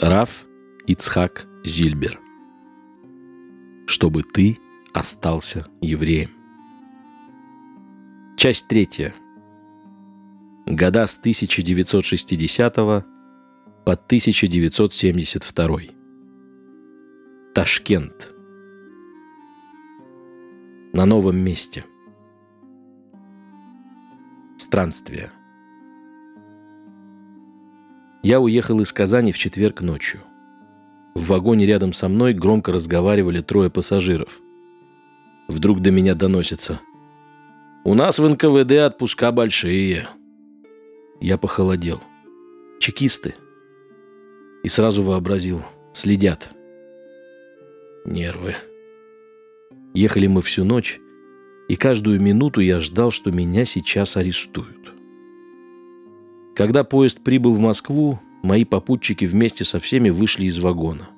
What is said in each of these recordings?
Раф Ицхак Зильбер. Чтобы ты остался евреем. Часть третья. Года с 1960 по 1972. Ташкент. На новом месте. Странствие. Я уехал из Казани в четверг ночью. В вагоне рядом со мной громко разговаривали трое пассажиров. Вдруг до меня доносится. «У нас в НКВД отпуска большие». Я похолодел. «Чекисты?» И сразу вообразил. Следят. Нервы. Ехали мы всю ночь, и каждую минуту я ждал, что меня сейчас арестуют. Когда поезд прибыл в Москву, мои попутчики вместе со всеми вышли из вагона.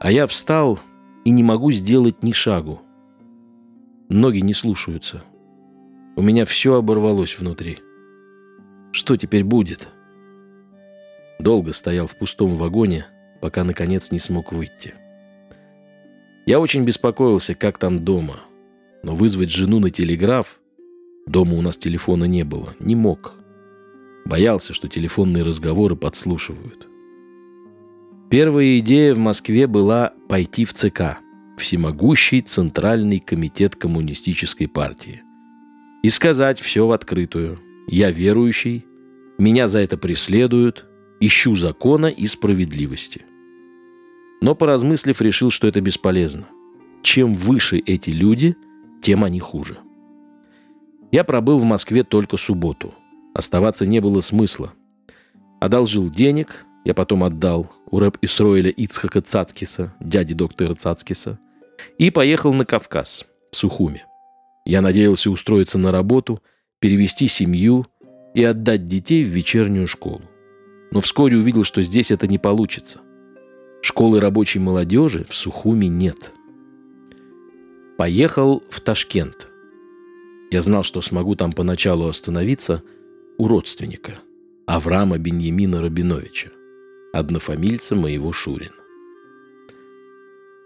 А я встал и не могу сделать ни шагу. Ноги не слушаются. У меня все оборвалось внутри. Что теперь будет? Долго стоял в пустом вагоне, пока наконец не смог выйти. Я очень беспокоился, как там дома. Но вызвать жену на телеграф, дома у нас телефона не было, не мог. Боялся, что телефонные разговоры подслушивают. Первая идея в Москве была пойти в ЦК, Всемогущий Центральный комитет Коммунистической партии, и сказать все в открытую. Я верующий, меня за это преследуют, ищу закона и справедливости. Но, поразмыслив, решил, что это бесполезно. Чем выше эти люди, тем они хуже. Я пробыл в Москве только субботу – Оставаться не было смысла. Одолжил денег, я потом отдал у рэп Исроиля Ицхака Цацкиса, дяди доктора Цацкиса, и поехал на Кавказ, в Сухуми. Я надеялся устроиться на работу, перевести семью и отдать детей в вечернюю школу. Но вскоре увидел, что здесь это не получится. Школы рабочей молодежи в Сухуми нет. Поехал в Ташкент. Я знал, что смогу там поначалу остановиться – у родственника, Авраама Беньямина Рабиновича, однофамильца моего Шурина.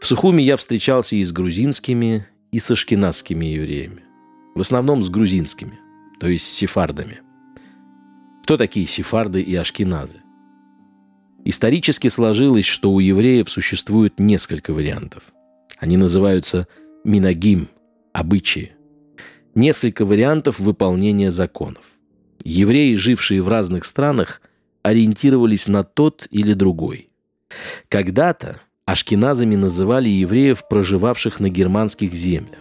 В Сухуми я встречался и с грузинскими, и с ашкенадскими евреями. В основном с грузинскими, то есть с сефардами. Кто такие сефарды и ашкеназы? Исторически сложилось, что у евреев существует несколько вариантов. Они называются минагим – обычаи. Несколько вариантов выполнения законов. Евреи, жившие в разных странах, ориентировались на тот или другой. Когда-то ашкеназами называли евреев, проживавших на германских землях.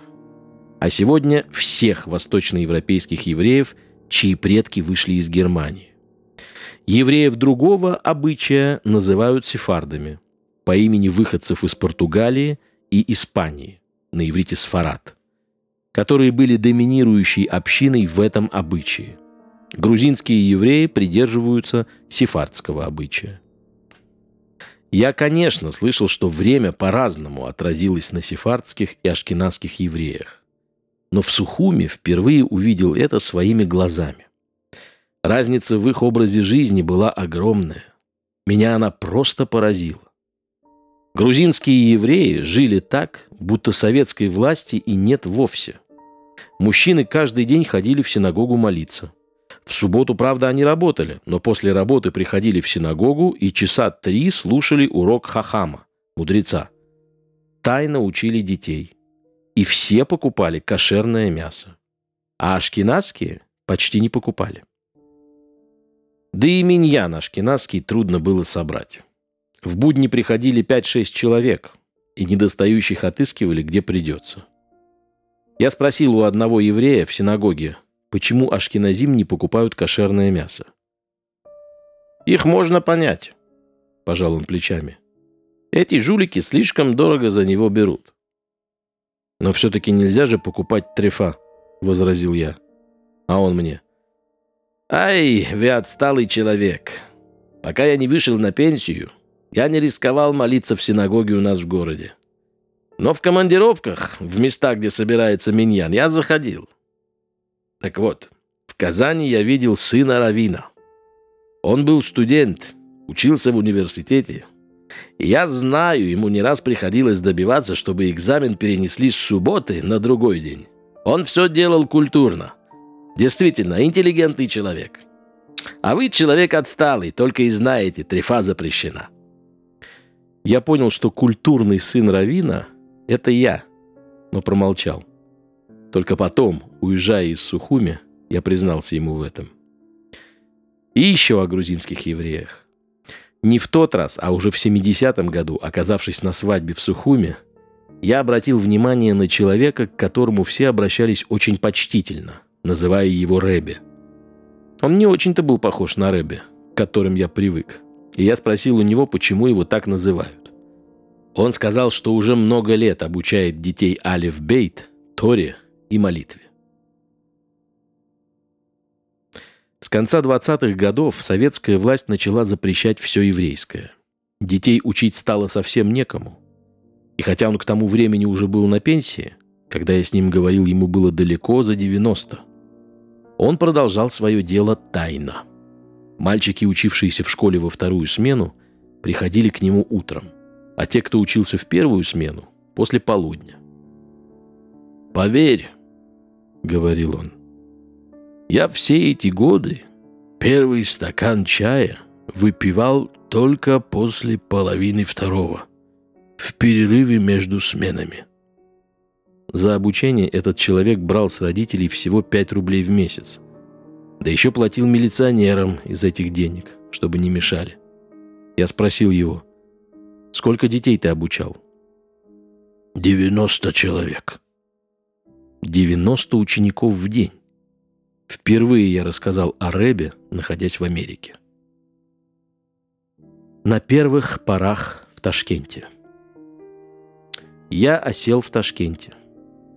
А сегодня всех восточноевропейских евреев, чьи предки вышли из Германии. Евреев другого обычая называют сефардами по имени выходцев из Португалии и Испании, на иврите сфарад, которые были доминирующей общиной в этом обычае. Грузинские евреи придерживаются сефардского обычая. Я, конечно, слышал, что время по-разному отразилось на сефардских и ашкенадских евреях. Но в Сухуме впервые увидел это своими глазами. Разница в их образе жизни была огромная. Меня она просто поразила. Грузинские евреи жили так, будто советской власти и нет вовсе. Мужчины каждый день ходили в синагогу молиться – в субботу, правда, они работали, но после работы приходили в синагогу и часа три слушали урок Хахама, мудреца. Тайно учили детей. И все покупали кошерное мясо. А ашкенадские почти не покупали. Да и миньян ашкенадский трудно было собрать. В будни приходили 5-6 человек, и недостающих отыскивали, где придется. Я спросил у одного еврея в синагоге, почему ашкеназим не покупают кошерное мясо. «Их можно понять», – пожал он плечами. «Эти жулики слишком дорого за него берут». «Но все-таки нельзя же покупать трефа», – возразил я. А он мне. «Ай, вы отсталый человек. Пока я не вышел на пенсию, я не рисковал молиться в синагоге у нас в городе. Но в командировках, в местах, где собирается миньян, я заходил. Так вот, в Казани я видел сына Равина. Он был студент, учился в университете. Я знаю, ему не раз приходилось добиваться, чтобы экзамен перенесли с субботы на другой день. Он все делал культурно. Действительно, интеллигентный человек. А вы человек отсталый, только и знаете, трефа запрещена. Я понял, что культурный сын Равина – это я, но промолчал. Только потом, уезжая из Сухуми, я признался ему в этом. И еще о грузинских евреях. Не в тот раз, а уже в 70-м году, оказавшись на свадьбе в Сухуме, я обратил внимание на человека, к которому все обращались очень почтительно, называя его Рэби. Он не очень-то был похож на Рэби, к которым я привык. И я спросил у него, почему его так называют. Он сказал, что уже много лет обучает детей Алиф Бейт, Торе и молитве. С конца 20-х годов советская власть начала запрещать все еврейское. Детей учить стало совсем некому. И хотя он к тому времени уже был на пенсии, когда я с ним говорил, ему было далеко за 90, он продолжал свое дело тайно. Мальчики, учившиеся в школе во вторую смену, приходили к нему утром, а те, кто учился в первую смену, после полудня. «Поверь», — говорил он, — я все эти годы первый стакан чая выпивал только после половины второго, в перерыве между сменами. За обучение этот человек брал с родителей всего 5 рублей в месяц. Да еще платил милиционерам из этих денег, чтобы не мешали. Я спросил его, сколько детей ты обучал? 90 человек. 90 учеников в день. Впервые я рассказал о Рэбе, находясь в Америке. На первых порах в Ташкенте. Я осел в Ташкенте,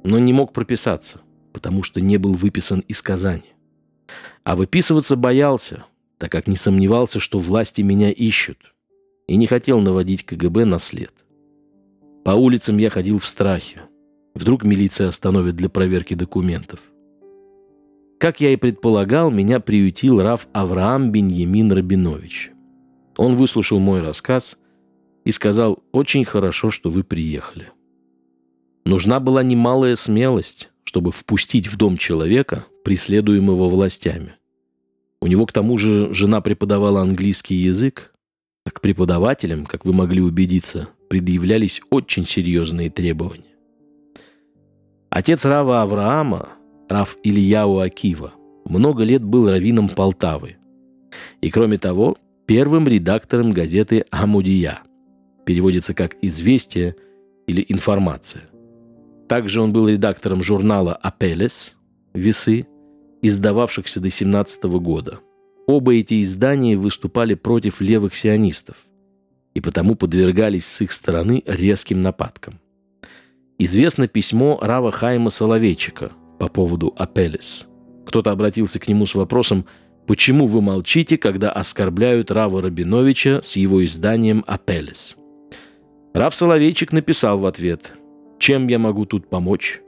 но не мог прописаться, потому что не был выписан из Казани. А выписываться боялся, так как не сомневался, что власти меня ищут, и не хотел наводить КГБ на след. По улицам я ходил в страхе. Вдруг милиция остановит для проверки документов – как я и предполагал, меня приютил Раф Авраам Беньямин Рабинович. Он выслушал мой рассказ и сказал, «Очень хорошо, что вы приехали». Нужна была немалая смелость, чтобы впустить в дом человека, преследуемого властями. У него, к тому же, жена преподавала английский язык, а к преподавателям, как вы могли убедиться, предъявлялись очень серьезные требования. Отец Рава Авраама, Раф Ильяу Акива, много лет был раввином Полтавы. И кроме того, первым редактором газеты «Амудия». Переводится как «Известие» или «Информация». Также он был редактором журнала «Апелес» «Весы», издававшихся до 17 года. Оба эти издания выступали против левых сионистов и потому подвергались с их стороны резким нападкам. Известно письмо Рава Хайма Соловейчика – по поводу Апелес. Кто-то обратился к нему с вопросом, почему вы молчите, когда оскорбляют Рава Рабиновича с его изданием Апелес. Рав Соловейчик написал в ответ, чем я могу тут помочь?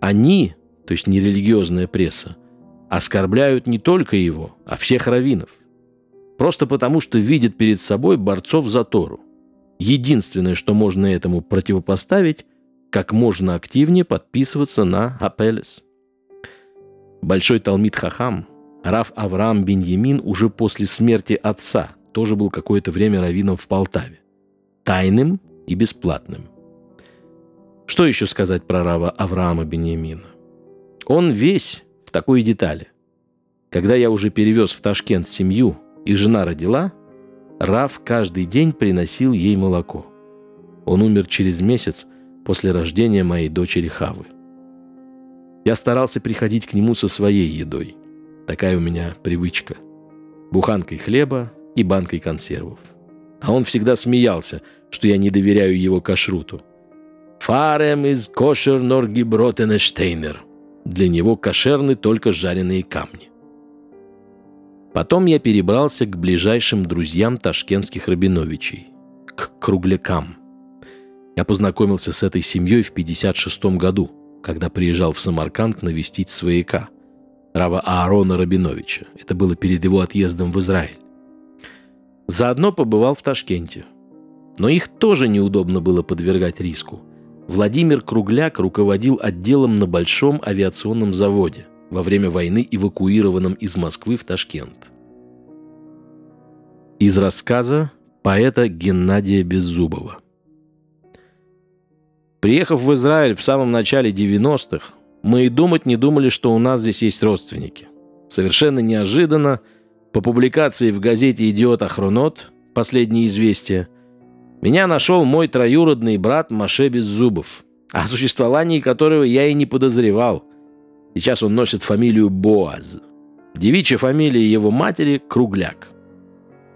Они, то есть нерелигиозная пресса, оскорбляют не только его, а всех раввинов. Просто потому, что видят перед собой борцов за Тору. Единственное, что можно этому противопоставить, как можно активнее подписываться на Апелес. Большой Талмит Хахам, Раф Авраам Беньямин уже после смерти отца тоже был какое-то время раввином в Полтаве. Тайным и бесплатным. Что еще сказать про Рава Авраама Беньямина? Он весь в такой детали. Когда я уже перевез в Ташкент семью, и жена родила, Рав каждый день приносил ей молоко. Он умер через месяц – после рождения моей дочери Хавы. Я старался приходить к нему со своей едой. Такая у меня привычка. Буханкой хлеба и банкой консервов. А он всегда смеялся, что я не доверяю его кашруту. «Фарем из кошер норгибротенештейнер». Для него кошерны только жареные камни. Потом я перебрался к ближайшим друзьям ташкентских Рабиновичей, к круглякам – я познакомился с этой семьей в 56 году, когда приезжал в Самарканд навестить свояка, Рава Аарона Рабиновича. Это было перед его отъездом в Израиль. Заодно побывал в Ташкенте. Но их тоже неудобно было подвергать риску. Владимир Кругляк руководил отделом на большом авиационном заводе, во время войны эвакуированном из Москвы в Ташкент. Из рассказа поэта Геннадия Беззубова. Приехав в Израиль в самом начале 90-х, мы и думать не думали, что у нас здесь есть родственники. Совершенно неожиданно, по публикации в газете «Идиот Ахронот» «Последние известия», меня нашел мой троюродный брат Маше Беззубов, о существовании которого я и не подозревал. Сейчас он носит фамилию Боаз. Девичья фамилия его матери – Кругляк.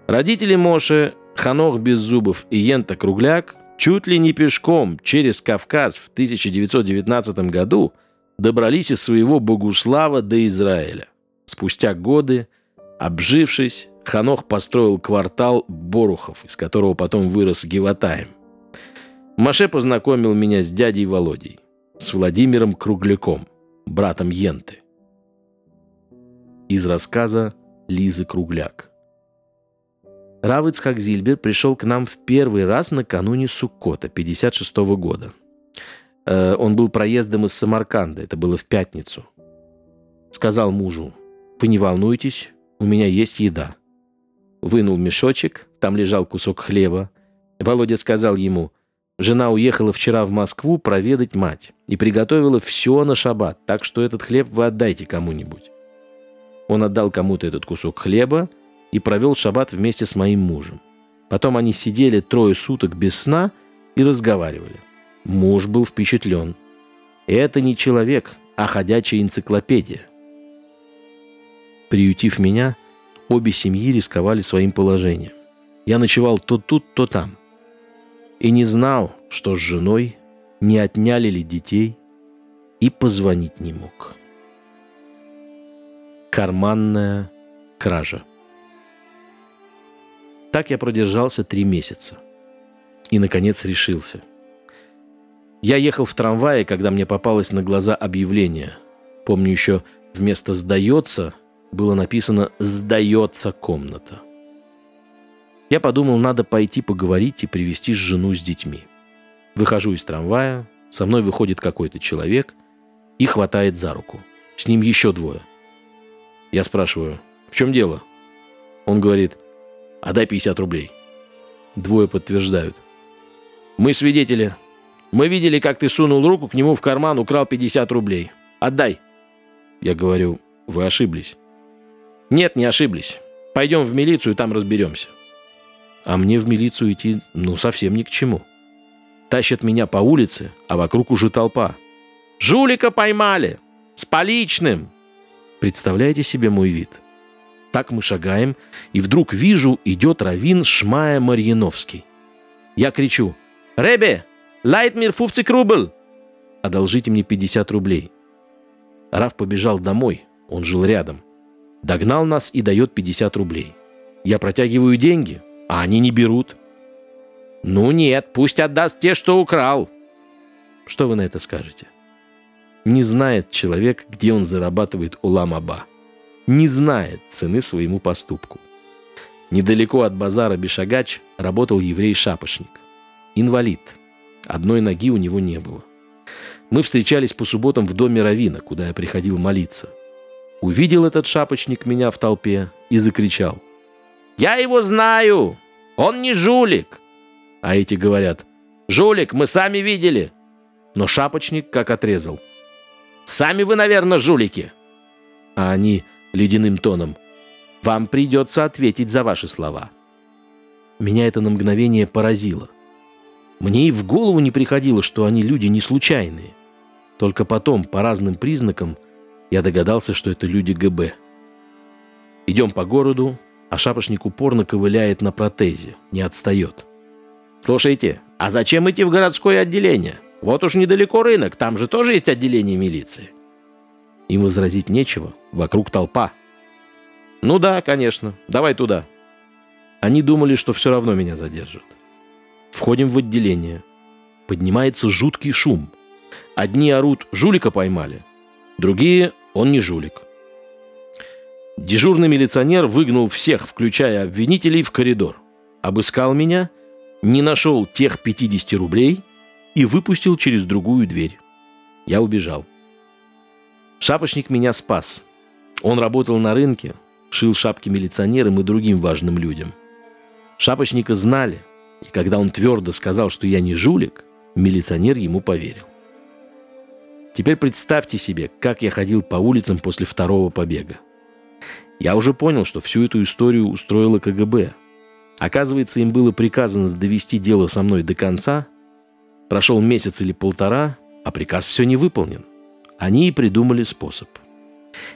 Родители Моше, Ханох Беззубов и Ента Кругляк, чуть ли не пешком через Кавказ в 1919 году добрались из своего Богуслава до Израиля. Спустя годы, обжившись, Ханох построил квартал Борухов, из которого потом вырос Геватаем. Маше познакомил меня с дядей Володей, с Владимиром Кругляком, братом Йенты. Из рассказа Лизы Кругляк. Рав Ицхак Зильбер пришел к нам в первый раз накануне Суккота 56 года. Э, он был проездом из Самарканда, это было в пятницу. Сказал мужу, вы не волнуйтесь, у меня есть еда. Вынул мешочек, там лежал кусок хлеба. Володя сказал ему, жена уехала вчера в Москву проведать мать и приготовила все на шаббат, так что этот хлеб вы отдайте кому-нибудь. Он отдал кому-то этот кусок хлеба и провел шаббат вместе с моим мужем. Потом они сидели трое суток без сна и разговаривали. Муж был впечатлен. Это не человек, а ходячая энциклопедия. Приютив меня, обе семьи рисковали своим положением. Я ночевал то тут, то там. И не знал, что с женой, не отняли ли детей, и позвонить не мог. Карманная кража. Так я продержался три месяца. И, наконец, решился. Я ехал в трамвае, когда мне попалось на глаза объявление. Помню еще, вместо «сдается» было написано «Сдается комната». Я подумал, надо пойти поговорить и привести жену с детьми. Выхожу из трамвая, со мной выходит какой-то человек и хватает за руку. С ним еще двое. Я спрашиваю, в чем дело? Он говорит, отдай 50 рублей. Двое подтверждают. Мы свидетели. Мы видели, как ты сунул руку к нему в карман, украл 50 рублей. Отдай. Я говорю, вы ошиблись. Нет, не ошиблись. Пойдем в милицию, там разберемся. А мне в милицию идти, ну, совсем ни к чему. Тащат меня по улице, а вокруг уже толпа. «Жулика поймали! С поличным!» Представляете себе мой вид? Так мы шагаем, и вдруг вижу, идет Равин Шмая Марьяновский. Я кричу «Ребе, лайт мир 50 рубль!» «Одолжите мне 50 рублей». Рав побежал домой, он жил рядом. Догнал нас и дает 50 рублей. Я протягиваю деньги, а они не берут. Ну нет, пусть отдаст те, что украл. Что вы на это скажете? Не знает человек, где он зарабатывает улам-аба. Не знает цены своему поступку. Недалеко от базара Бешагач работал еврей-шапошник. Инвалид. Одной ноги у него не было. Мы встречались по субботам в доме Равина, куда я приходил молиться – Увидел этот шапочник меня в толпе и закричал. «Я его знаю! Он не жулик!» А эти говорят. «Жулик, мы сами видели!» Но шапочник как отрезал. «Сами вы, наверное, жулики!» А они ледяным тоном. «Вам придется ответить за ваши слова». Меня это на мгновение поразило. Мне и в голову не приходило, что они люди не случайные. Только потом, по разным признакам, я догадался, что это люди ГБ. Идем по городу, а шапошник упорно ковыляет на протезе, не отстает. «Слушайте, а зачем идти в городское отделение? Вот уж недалеко рынок, там же тоже есть отделение милиции». Им возразить нечего, вокруг толпа. «Ну да, конечно, давай туда». Они думали, что все равно меня задержат. Входим в отделение. Поднимается жуткий шум. Одни орут «жулика поймали», Другие – он не жулик. Дежурный милиционер выгнал всех, включая обвинителей, в коридор. обыскал меня, не нашел тех 50 рублей и выпустил через другую дверь. Я убежал. Шапочник меня спас. Он работал на рынке, шил шапки милиционерам и другим важным людям. Шапочника знали, и когда он твердо сказал, что я не жулик, милиционер ему поверил. Теперь представьте себе, как я ходил по улицам после второго побега. Я уже понял, что всю эту историю устроило КГБ. Оказывается, им было приказано довести дело со мной до конца. Прошел месяц или полтора, а приказ все не выполнен. Они и придумали способ.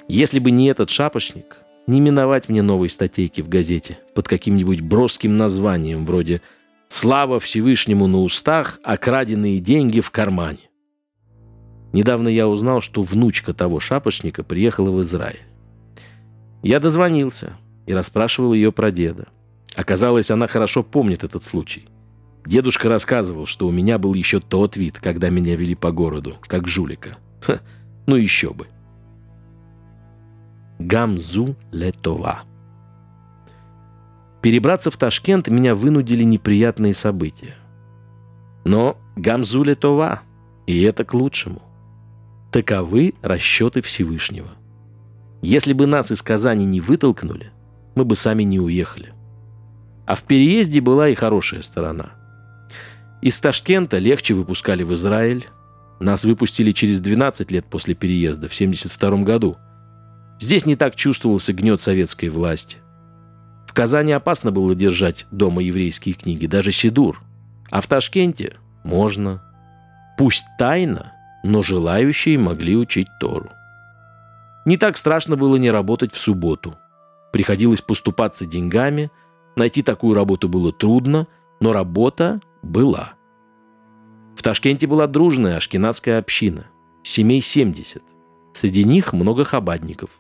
Если бы не этот шапочник, не миновать мне новой статейки в газете под каким-нибудь броским названием вроде «Слава Всевышнему на устах, а краденные деньги в кармане». Недавно я узнал, что внучка того шапочника приехала в Израиль. Я дозвонился и расспрашивал ее про деда. Оказалось, она хорошо помнит этот случай. Дедушка рассказывал, что у меня был еще тот вид, когда меня вели по городу, как жулика. Ха, ну еще бы. Гамзу Летова. Перебраться в Ташкент меня вынудили неприятные события. Но Гамзу Летова, и это к лучшему. Таковы расчеты Всевышнего. Если бы нас из Казани не вытолкнули, мы бы сами не уехали. А в переезде была и хорошая сторона. Из Ташкента легче выпускали в Израиль. Нас выпустили через 12 лет после переезда, в 1972 году. Здесь не так чувствовался гнет советской власти. В Казани опасно было держать дома еврейские книги, даже Сидур. А в Ташкенте можно. Пусть тайно, но желающие могли учить Тору. Не так страшно было не работать в субботу. Приходилось поступаться деньгами, найти такую работу было трудно, но работа была. В Ташкенте была дружная ашкенадская община, семей 70. Среди них много хабадников.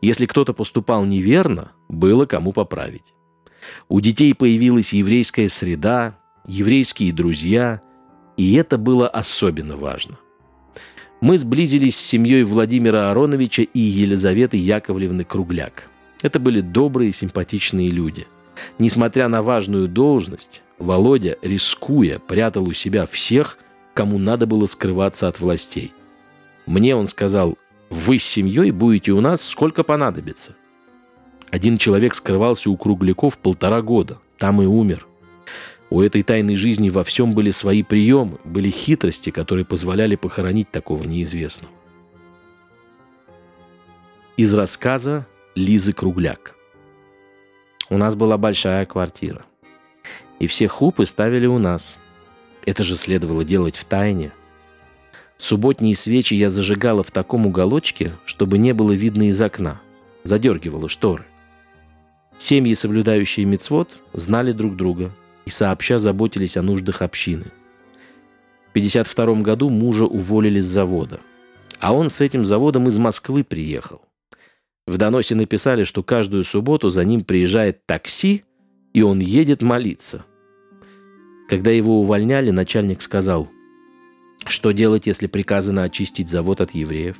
Если кто-то поступал неверно, было кому поправить. У детей появилась еврейская среда, еврейские друзья, и это было особенно важно – мы сблизились с семьей Владимира Ароновича и Елизаветы Яковлевны Кругляк. Это были добрые, симпатичные люди. Несмотря на важную должность, Володя, рискуя, прятал у себя всех, кому надо было скрываться от властей. Мне он сказал, вы с семьей будете у нас сколько понадобится. Один человек скрывался у Кругляков полтора года, там и умер. У этой тайной жизни во всем были свои приемы, были хитрости, которые позволяли похоронить такого неизвестного. Из рассказа Лизы Кругляк. У нас была большая квартира. И все хупы ставили у нас. Это же следовало делать в тайне. Субботние свечи я зажигала в таком уголочке, чтобы не было видно из окна. Задергивала шторы. Семьи, соблюдающие мицвод, знали друг друга, и сообща заботились о нуждах общины. В 1952 году мужа уволили с завода, а он с этим заводом из Москвы приехал. В доносе написали, что каждую субботу за ним приезжает такси, и он едет молиться. Когда его увольняли, начальник сказал, что делать, если приказано очистить завод от евреев?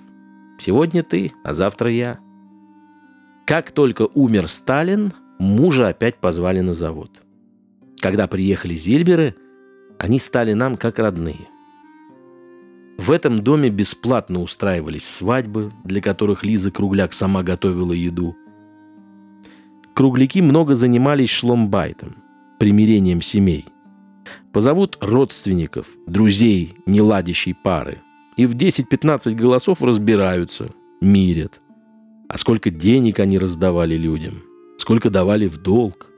Сегодня ты, а завтра я. Как только умер Сталин, мужа опять позвали на завод – когда приехали Зильберы, они стали нам как родные. В этом доме бесплатно устраивались свадьбы, для которых Лиза Кругляк сама готовила еду. Кругляки много занимались шломбайтом, примирением семей. Позовут родственников, друзей неладящей пары, и в 10-15 голосов разбираются, мирят. А сколько денег они раздавали людям, сколько давали в долг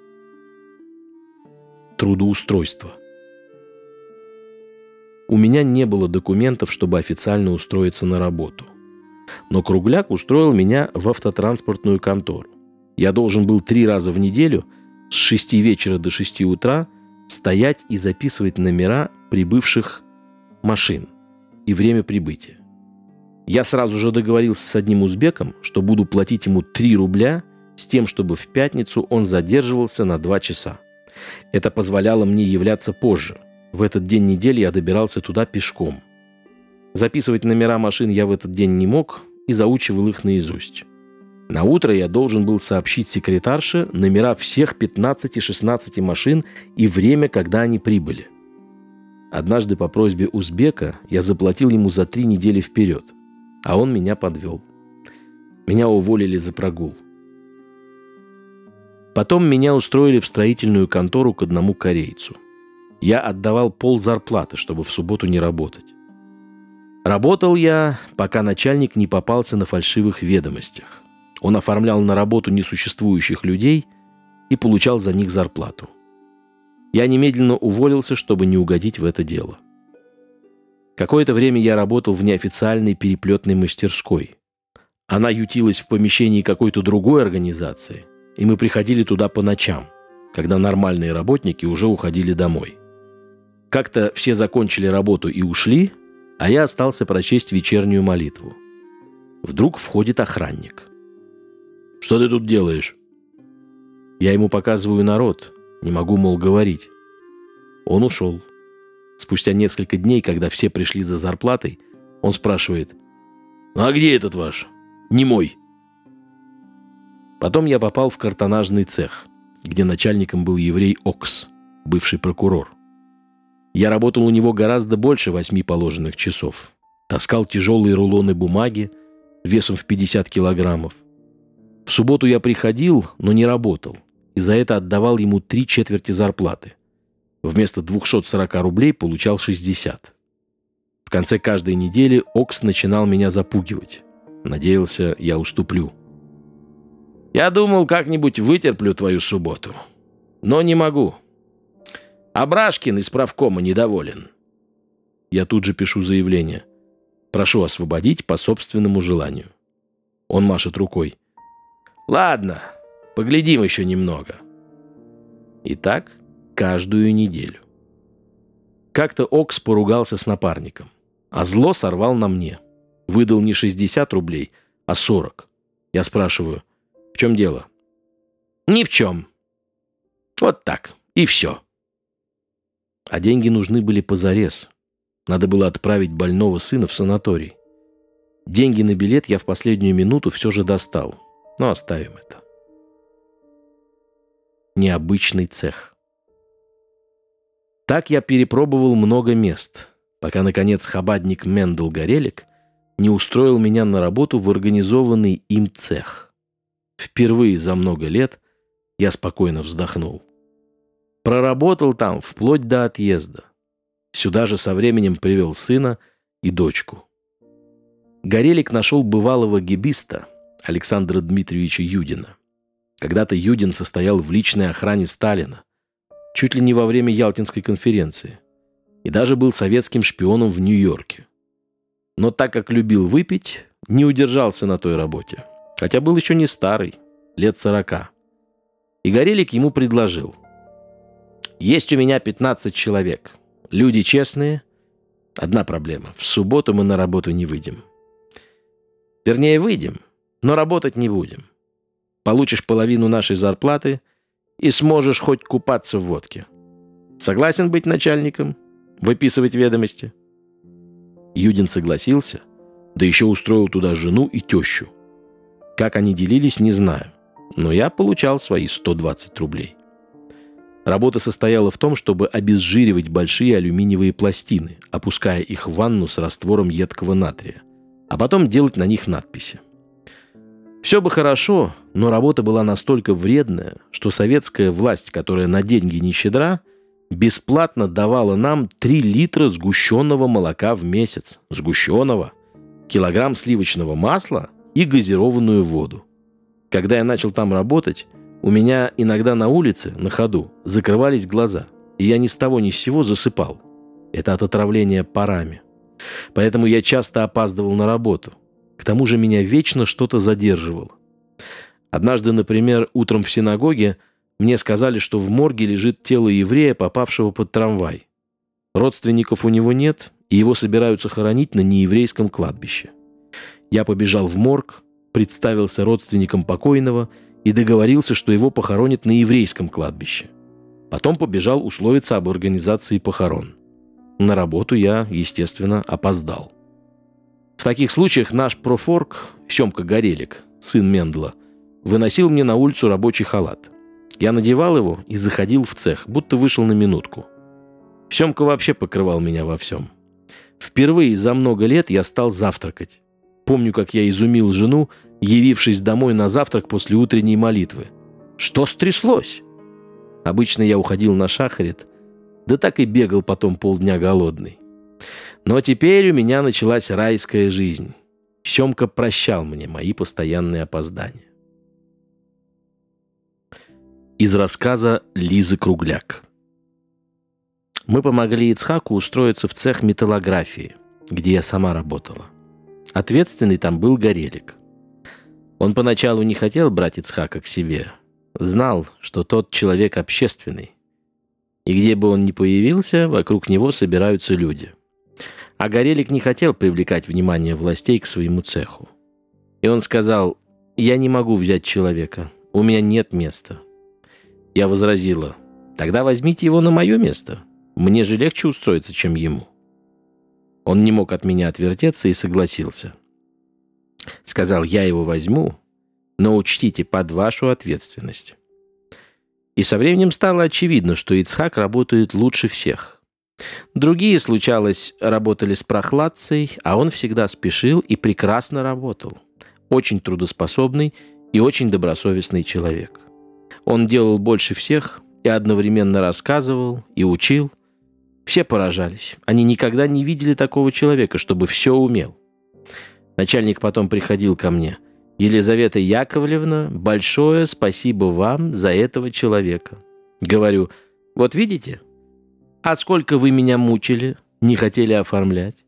трудоустройства. У меня не было документов, чтобы официально устроиться на работу. Но Кругляк устроил меня в автотранспортную контору. Я должен был три раза в неделю с 6 вечера до 6 утра стоять и записывать номера прибывших машин и время прибытия. Я сразу же договорился с одним узбеком, что буду платить ему 3 рубля с тем, чтобы в пятницу он задерживался на 2 часа. Это позволяло мне являться позже. В этот день недели я добирался туда пешком. Записывать номера машин я в этот день не мог и заучивал их наизусть. На утро я должен был сообщить секретарше номера всех 15-16 машин и время, когда они прибыли. Однажды по просьбе узбека я заплатил ему за три недели вперед, а он меня подвел. Меня уволили за прогул. Потом меня устроили в строительную контору к одному корейцу. Я отдавал пол зарплаты, чтобы в субботу не работать. Работал я, пока начальник не попался на фальшивых ведомостях. Он оформлял на работу несуществующих людей и получал за них зарплату. Я немедленно уволился, чтобы не угодить в это дело. Какое-то время я работал в неофициальной переплетной мастерской. Она ютилась в помещении какой-то другой организации, и мы приходили туда по ночам, когда нормальные работники уже уходили домой. Как-то все закончили работу и ушли, а я остался прочесть вечернюю молитву. Вдруг входит охранник – что ты тут делаешь?» Я ему показываю народ, не могу, мол, говорить. Он ушел. Спустя несколько дней, когда все пришли за зарплатой, он спрашивает, «А где этот ваш? Не мой». Потом я попал в картонажный цех, где начальником был еврей Окс, бывший прокурор. Я работал у него гораздо больше восьми положенных часов. Таскал тяжелые рулоны бумаги весом в 50 килограммов, в субботу я приходил, но не работал, и за это отдавал ему три четверти зарплаты. Вместо 240 рублей получал 60. В конце каждой недели Окс начинал меня запугивать. Надеялся, я уступлю. «Я думал, как-нибудь вытерплю твою субботу. Но не могу. Абрашкин из правкома недоволен». Я тут же пишу заявление. Прошу освободить по собственному желанию. Он машет рукой. Ладно, поглядим еще немного. И так каждую неделю. Как-то Окс поругался с напарником, а зло сорвал на мне. Выдал не 60 рублей, а 40. Я спрашиваю, в чем дело? Ни в чем. Вот так, и все. А деньги нужны были позарез. Надо было отправить больного сына в санаторий. Деньги на билет я в последнюю минуту все же достал. Но оставим это. Необычный цех. Так я перепробовал много мест, пока, наконец, хабадник Мендел Горелик не устроил меня на работу в организованный им цех. Впервые за много лет я спокойно вздохнул. Проработал там вплоть до отъезда. Сюда же со временем привел сына и дочку. Горелик нашел бывалого гибиста, Александра Дмитриевича Юдина. Когда-то Юдин состоял в личной охране Сталина, чуть ли не во время Ялтинской конференции, и даже был советским шпионом в Нью-Йорке. Но так как любил выпить, не удержался на той работе, хотя был еще не старый, лет сорока. И Горелик ему предложил. «Есть у меня 15 человек. Люди честные. Одна проблема. В субботу мы на работу не выйдем. Вернее, выйдем, но работать не будем. Получишь половину нашей зарплаты и сможешь хоть купаться в водке. Согласен быть начальником? Выписывать ведомости?» Юдин согласился, да еще устроил туда жену и тещу. Как они делились, не знаю, но я получал свои 120 рублей. Работа состояла в том, чтобы обезжиривать большие алюминиевые пластины, опуская их в ванну с раствором едкого натрия, а потом делать на них надписи. Все бы хорошо, но работа была настолько вредная, что советская власть, которая на деньги не щедра, бесплатно давала нам 3 литра сгущенного молока в месяц. Сгущенного. Килограмм сливочного масла и газированную воду. Когда я начал там работать, у меня иногда на улице, на ходу, закрывались глаза, и я ни с того ни с сего засыпал. Это от отравления парами. Поэтому я часто опаздывал на работу. К тому же меня вечно что-то задерживало. Однажды, например, утром в синагоге мне сказали, что в морге лежит тело еврея, попавшего под трамвай. Родственников у него нет, и его собираются хоронить на нееврейском кладбище. Я побежал в морг, представился родственникам покойного и договорился, что его похоронят на еврейском кладбище. Потом побежал условиться об организации похорон. На работу я, естественно, опоздал. В таких случаях наш профорг, Семка Горелик, сын Мендла, выносил мне на улицу рабочий халат. Я надевал его и заходил в цех, будто вышел на минутку. Семка вообще покрывал меня во всем. Впервые за много лет я стал завтракать. Помню, как я изумил жену, явившись домой на завтрак после утренней молитвы. Что стряслось? Обычно я уходил на шахарит, да так и бегал потом полдня голодный. Но теперь у меня началась райская жизнь. Семка прощал мне мои постоянные опоздания. Из рассказа Лизы Кругляк. Мы помогли Ицхаку устроиться в цех металлографии, где я сама работала. Ответственный там был Горелик. Он поначалу не хотел брать Ицхака к себе. Знал, что тот человек общественный. И где бы он ни появился, вокруг него собираются люди. А Горелик не хотел привлекать внимание властей к своему цеху. И он сказал, «Я не могу взять человека, у меня нет места». Я возразила, «Тогда возьмите его на мое место. Мне же легче устроиться, чем ему». Он не мог от меня отвертеться и согласился. Сказал, я его возьму, но учтите под вашу ответственность. И со временем стало очевидно, что Ицхак работает лучше всех. Другие, случалось, работали с прохладцей, а он всегда спешил и прекрасно работал. Очень трудоспособный и очень добросовестный человек. Он делал больше всех и одновременно рассказывал и учил – все поражались. Они никогда не видели такого человека, чтобы все умел. Начальник потом приходил ко мне. «Елизавета Яковлевна, большое спасибо вам за этого человека». Говорю, «Вот видите? А сколько вы меня мучили, не хотели оформлять?»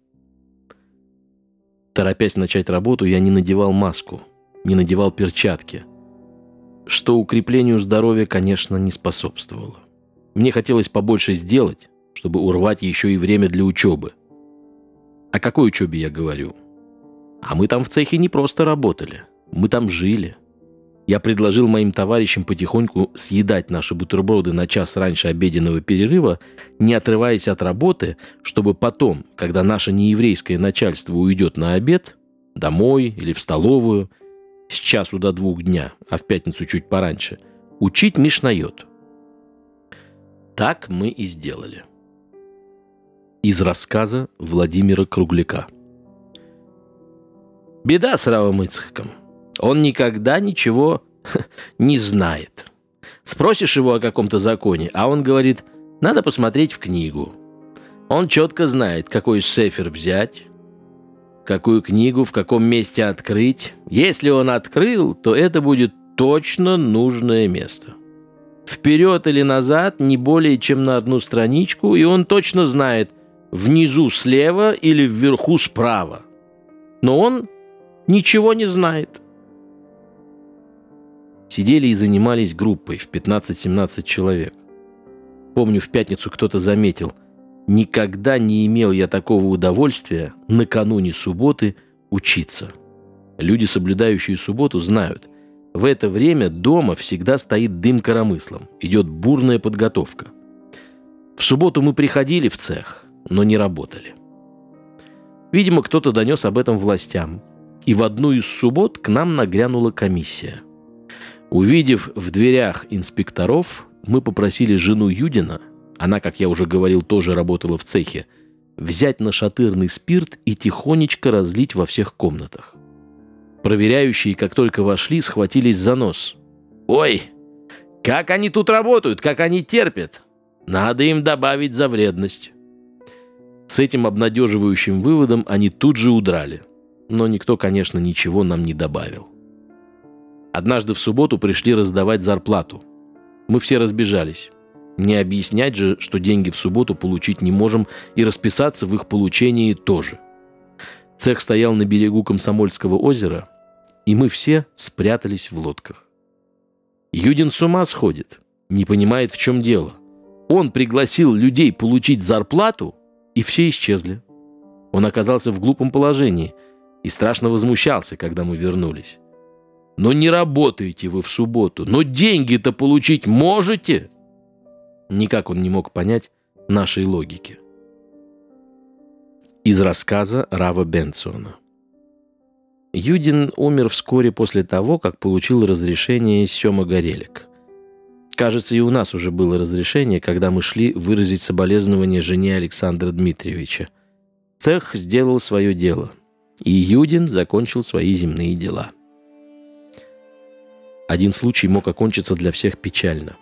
Торопясь начать работу, я не надевал маску, не надевал перчатки, что укреплению здоровья, конечно, не способствовало. Мне хотелось побольше сделать, чтобы урвать еще и время для учебы. О какой учебе я говорю? А мы там в цехе не просто работали, мы там жили. Я предложил моим товарищам потихоньку съедать наши бутерброды на час раньше обеденного перерыва, не отрываясь от работы, чтобы потом, когда наше нееврейское начальство уйдет на обед, домой или в столовую, с часу до двух дня, а в пятницу чуть пораньше, учить Мишнает. Так мы и сделали. Из рассказа Владимира Кругляка. Беда с Равом Ицхаком. Он никогда ничего не знает. Спросишь его о каком-то законе, а он говорит, надо посмотреть в книгу. Он четко знает, какой сефер взять, какую книгу в каком месте открыть. Если он открыл, то это будет точно нужное место. Вперед или назад не более чем на одну страничку, и он точно знает – внизу слева или вверху справа. Но он ничего не знает. Сидели и занимались группой в 15-17 человек. Помню, в пятницу кто-то заметил, никогда не имел я такого удовольствия накануне субботы учиться. Люди, соблюдающие субботу, знают, в это время дома всегда стоит дым коромыслом, идет бурная подготовка. В субботу мы приходили в цех, но не работали. Видимо, кто-то донес об этом властям, и в одну из суббот к нам нагрянула комиссия. Увидев в дверях инспекторов, мы попросили жену Юдина, она, как я уже говорил, тоже работала в цехе, взять нашатырный спирт и тихонечко разлить во всех комнатах. Проверяющие, как только вошли, схватились за нос. «Ой, как они тут работают, как они терпят! Надо им добавить за вредность!» С этим обнадеживающим выводом они тут же удрали. Но никто, конечно, ничего нам не добавил. Однажды в субботу пришли раздавать зарплату. Мы все разбежались. Не объяснять же, что деньги в субботу получить не можем, и расписаться в их получении тоже. Цех стоял на берегу Комсомольского озера, и мы все спрятались в лодках. Юдин с ума сходит, не понимает, в чем дело. Он пригласил людей получить зарплату – и все исчезли. Он оказался в глупом положении и страшно возмущался, когда мы вернулись. «Но не работаете вы в субботу, но деньги-то получить можете!» Никак он не мог понять нашей логики. Из рассказа Рава Бенсона. Юдин умер вскоре после того, как получил разрешение Сема Горелик. Кажется, и у нас уже было разрешение, когда мы шли выразить соболезнование жене Александра Дмитриевича. Цех сделал свое дело, и Юдин закончил свои земные дела. Один случай мог окончиться для всех печально.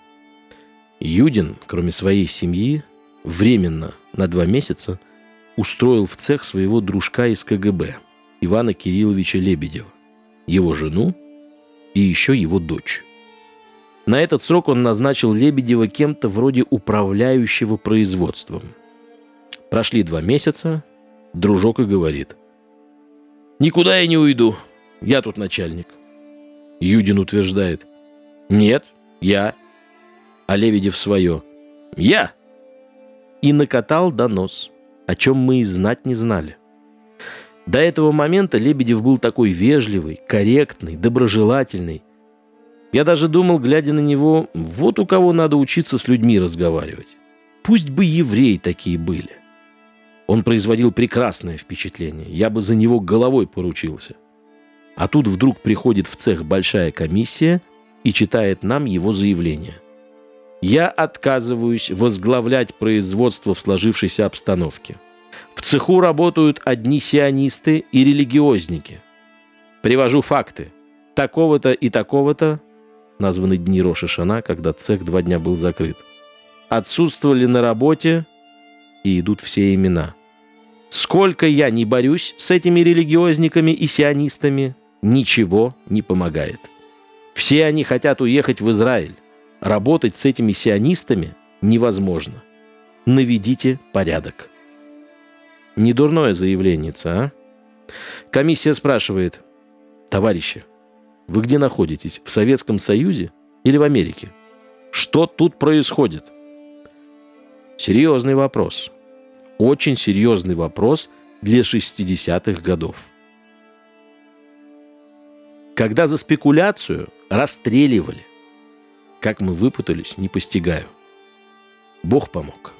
Юдин, кроме своей семьи, временно, на два месяца, устроил в цех своего дружка из КГБ, Ивана Кирилловича Лебедева, его жену и еще его дочь. На этот срок он назначил Лебедева кем-то вроде управляющего производством. Прошли два месяца, дружок и говорит. «Никуда я не уйду, я тут начальник». Юдин утверждает. «Нет, я». А Лебедев свое. «Я». И накатал донос, о чем мы и знать не знали. До этого момента Лебедев был такой вежливый, корректный, доброжелательный. Я даже думал, глядя на него, вот у кого надо учиться с людьми разговаривать. Пусть бы евреи такие были. Он производил прекрасное впечатление. Я бы за него головой поручился. А тут вдруг приходит в цех большая комиссия и читает нам его заявление. Я отказываюсь возглавлять производство в сложившейся обстановке. В цеху работают одни сионисты и религиозники. Привожу факты. Такого-то и такого-то, названы дни Роши Шана, когда цех два дня был закрыт, отсутствовали на работе и идут все имена. Сколько я не борюсь с этими религиозниками и сионистами, ничего не помогает. Все они хотят уехать в Израиль. Работать с этими сионистами невозможно. Наведите порядок. Недурное заявление, а? Комиссия спрашивает, товарищи, вы где находитесь? В Советском Союзе или в Америке? Что тут происходит? Серьезный вопрос. Очень серьезный вопрос для 60-х годов когда за спекуляцию расстреливали. Как мы выпутались, не постигаю. Бог помог.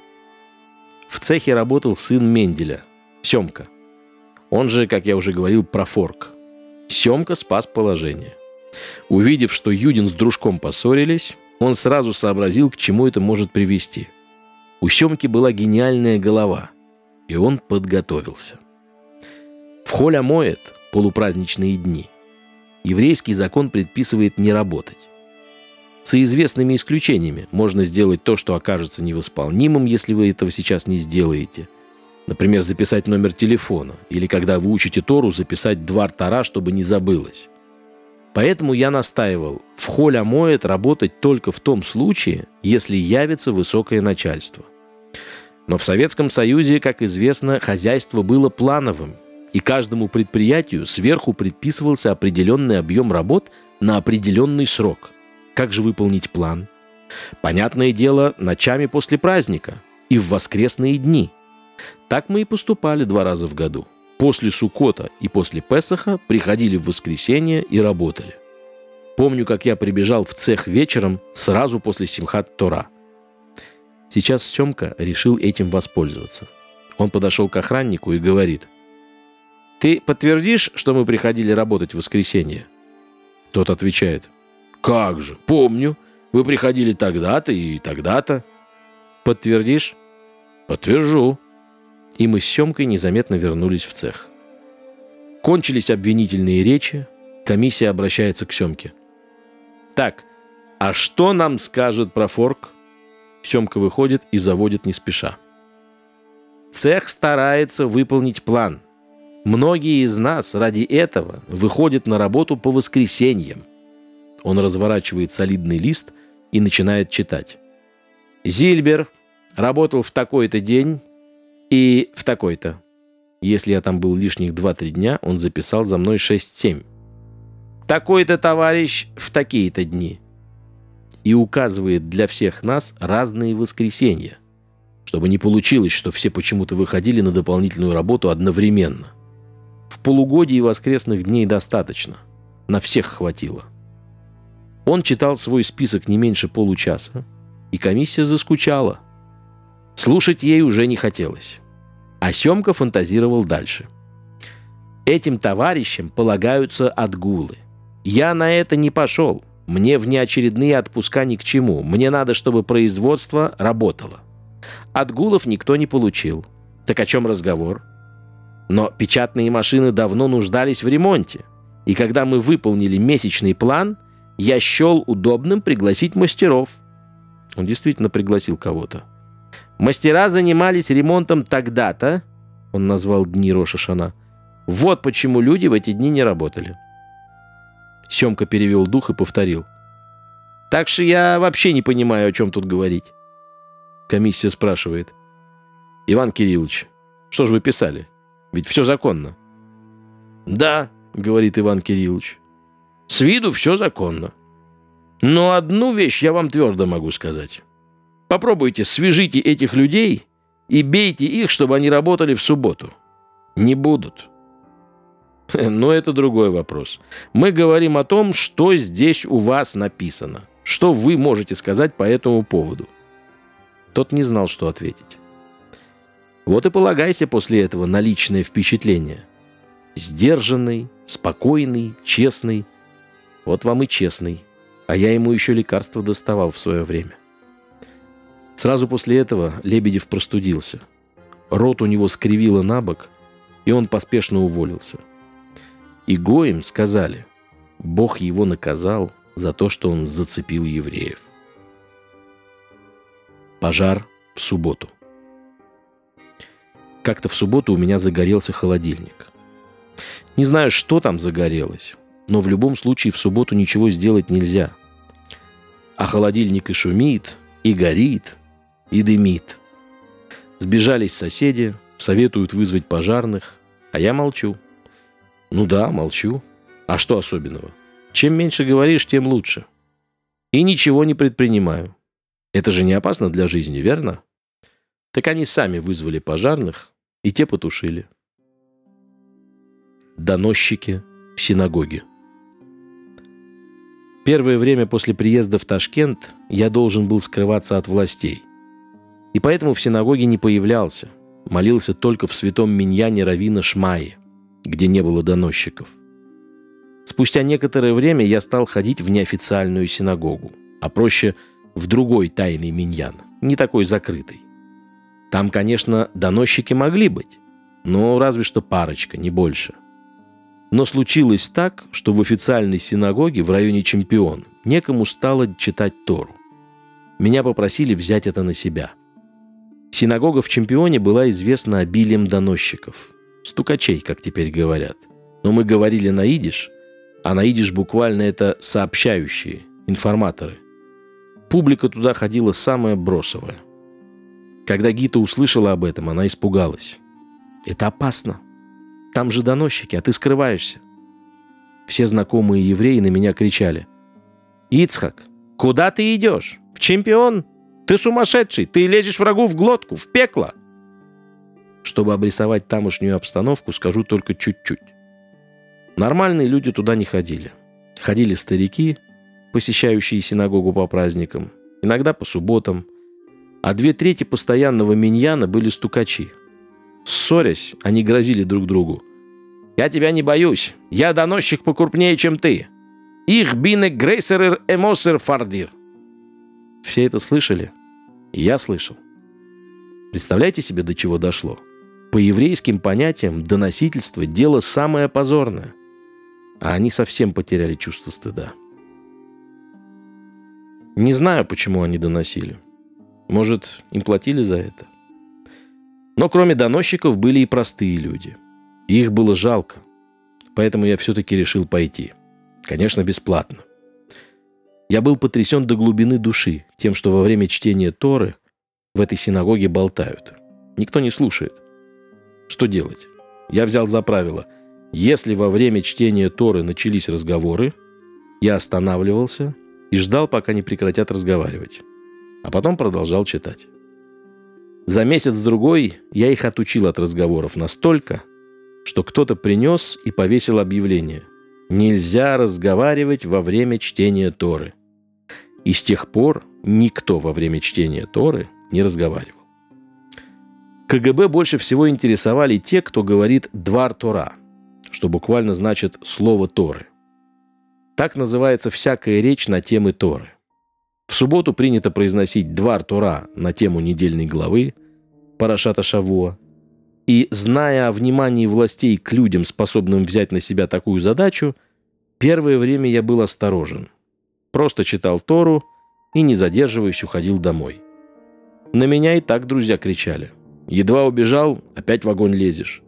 В цехе работал сын Менделя, Семка. Он же, как я уже говорил, профорк. Семка спас положение. Увидев, что Юдин с дружком поссорились, он сразу сообразил, к чему это может привести. У Семки была гениальная голова, и он подготовился. В холля моет полупраздничные дни еврейский закон предписывает не работать. С известными исключениями можно сделать то, что окажется невосполнимым, если вы этого сейчас не сделаете. Например, записать номер телефона, или когда вы учите Тору, записать два Тора, чтобы не забылось. Поэтому я настаивал, в холь моет работать только в том случае, если явится высокое начальство. Но в Советском Союзе, как известно, хозяйство было плановым, и каждому предприятию сверху предписывался определенный объем работ на определенный срок. Как же выполнить план? Понятное дело, ночами после праздника и в воскресные дни. Так мы и поступали два раза в году. После Сукота и после Песаха приходили в воскресенье и работали. Помню, как я прибежал в цех вечером сразу после Симхат Тора. Сейчас Семка решил этим воспользоваться. Он подошел к охраннику и говорит, ты подтвердишь, что мы приходили работать в воскресенье? Тот отвечает. Как же, помню. Вы приходили тогда-то и тогда-то. Подтвердишь? Подтвержу. И мы с Семкой незаметно вернулись в цех. Кончились обвинительные речи. Комиссия обращается к Семке. Так, а что нам скажет про форк? Семка выходит и заводит не спеша. Цех старается выполнить план – Многие из нас ради этого выходят на работу по воскресеньям. Он разворачивает солидный лист и начинает читать. Зильбер работал в такой-то день и в такой-то. Если я там был лишних 2-3 дня, он записал за мной 6-7. Такой-то товарищ в такие-то дни. И указывает для всех нас разные воскресенья, чтобы не получилось, что все почему-то выходили на дополнительную работу одновременно – полугодии воскресных дней достаточно. На всех хватило. Он читал свой список не меньше получаса, и комиссия заскучала. Слушать ей уже не хотелось. А Семка фантазировал дальше. Этим товарищам полагаются отгулы. Я на это не пошел. Мне внеочередные отпуска ни к чему. Мне надо, чтобы производство работало. Отгулов никто не получил. Так о чем разговор? Но печатные машины давно нуждались в ремонте. И когда мы выполнили месячный план, я счел удобным пригласить мастеров. Он действительно пригласил кого-то. Мастера занимались ремонтом тогда-то, он назвал дни Рошашана. Вот почему люди в эти дни не работали. Семка перевел дух и повторил. Так что я вообще не понимаю, о чем тут говорить. Комиссия спрашивает. Иван Кириллович, что же вы писали? Ведь все законно. Да, говорит Иван Кириллович. С виду все законно. Но одну вещь я вам твердо могу сказать. Попробуйте, свяжите этих людей и бейте их, чтобы они работали в субботу. Не будут. Но это другой вопрос. Мы говорим о том, что здесь у вас написано. Что вы можете сказать по этому поводу? Тот не знал, что ответить. Вот и полагайся после этого на личное впечатление. Сдержанный, спокойный, честный. Вот вам и честный. А я ему еще лекарства доставал в свое время. Сразу после этого Лебедев простудился. Рот у него скривило на бок, и он поспешно уволился. И Гоим сказали, Бог его наказал за то, что он зацепил евреев. Пожар в субботу. Как-то в субботу у меня загорелся холодильник. Не знаю, что там загорелось, но в любом случае в субботу ничего сделать нельзя. А холодильник и шумит, и горит, и дымит. Сбежались соседи, советуют вызвать пожарных, а я молчу. Ну да, молчу. А что особенного? Чем меньше говоришь, тем лучше. И ничего не предпринимаю. Это же не опасно для жизни, верно? Так они сами вызвали пожарных, и те потушили. Доносчики в синагоге. Первое время после приезда в Ташкент я должен был скрываться от властей – и поэтому в синагоге не появлялся. Молился только в святом миньяне Равина Шмаи, где не было доносчиков. Спустя некоторое время я стал ходить в неофициальную синагогу, а проще в другой тайный миньян, не такой закрытый. Там, конечно, доносчики могли быть, но разве что парочка, не больше. Но случилось так, что в официальной синагоге в районе Чемпион некому стало читать Тору. Меня попросили взять это на себя – Синагога в Чемпионе была известна обилием доносчиков. Стукачей, как теперь говорят. Но мы говорили на идиш, а на идиш буквально это сообщающие, информаторы. Публика туда ходила самая бросовая. Когда Гита услышала об этом, она испугалась. «Это опасно. Там же доносчики, а ты скрываешься». Все знакомые евреи на меня кричали. «Ицхак, куда ты идешь? В чемпион?» Ты сумасшедший! Ты лезешь врагу в глотку, в пекло!» Чтобы обрисовать тамошнюю обстановку, скажу только чуть-чуть. Нормальные люди туда не ходили. Ходили старики, посещающие синагогу по праздникам, иногда по субботам, а две трети постоянного миньяна были стукачи. Ссорясь, они грозили друг другу. «Я тебя не боюсь. Я доносчик покрупнее, чем ты. Их бине грейсерер эмосер фардир». Все это слышали? я слышал. Представляете себе, до чего дошло? По еврейским понятиям доносительство – дело самое позорное. А они совсем потеряли чувство стыда. Не знаю, почему они доносили. Может, им платили за это. Но кроме доносчиков были и простые люди. их было жалко. Поэтому я все-таки решил пойти. Конечно, бесплатно. Я был потрясен до глубины души тем, что во время чтения Торы в этой синагоге болтают. Никто не слушает. Что делать? Я взял за правило, если во время чтения Торы начались разговоры, я останавливался и ждал, пока не прекратят разговаривать. А потом продолжал читать. За месяц-другой я их отучил от разговоров настолько, что кто-то принес и повесил объявление. Нельзя разговаривать во время чтения Торы – и с тех пор никто во время чтения Торы не разговаривал. КГБ больше всего интересовали те, кто говорит «двар Тора». что буквально значит «слово Торы». Так называется всякая речь на темы Торы. В субботу принято произносить двар Тора на тему недельной главы Парашата Шавуа. И, зная о внимании властей к людям, способным взять на себя такую задачу, первое время я был осторожен. Просто читал Тору и, не задерживаясь, уходил домой. На меня и так друзья кричали. Едва убежал, опять в огонь лезешь.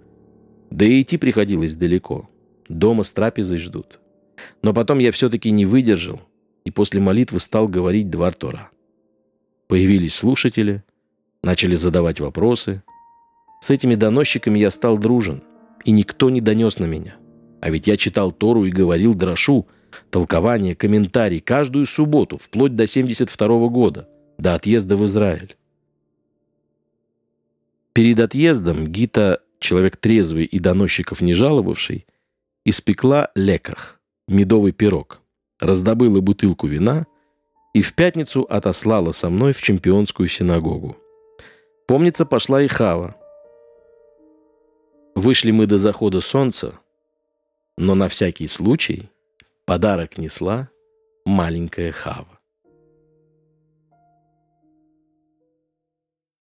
Да и идти приходилось далеко. Дома с трапезой ждут. Но потом я все-таки не выдержал и после молитвы стал говорить два Тора. Появились слушатели, начали задавать вопросы. С этими доносчиками я стал дружен, и никто не донес на меня. А ведь я читал Тору и говорил дрошу, толкование, комментарий каждую субботу, вплоть до 72 -го года, до отъезда в Израиль. Перед отъездом Гита, человек трезвый и доносчиков не жаловавший, испекла леках, медовый пирог, раздобыла бутылку вина и в пятницу отослала со мной в чемпионскую синагогу. Помнится, пошла и Хава. Вышли мы до захода солнца, но на всякий случай подарок несла маленькая Хава.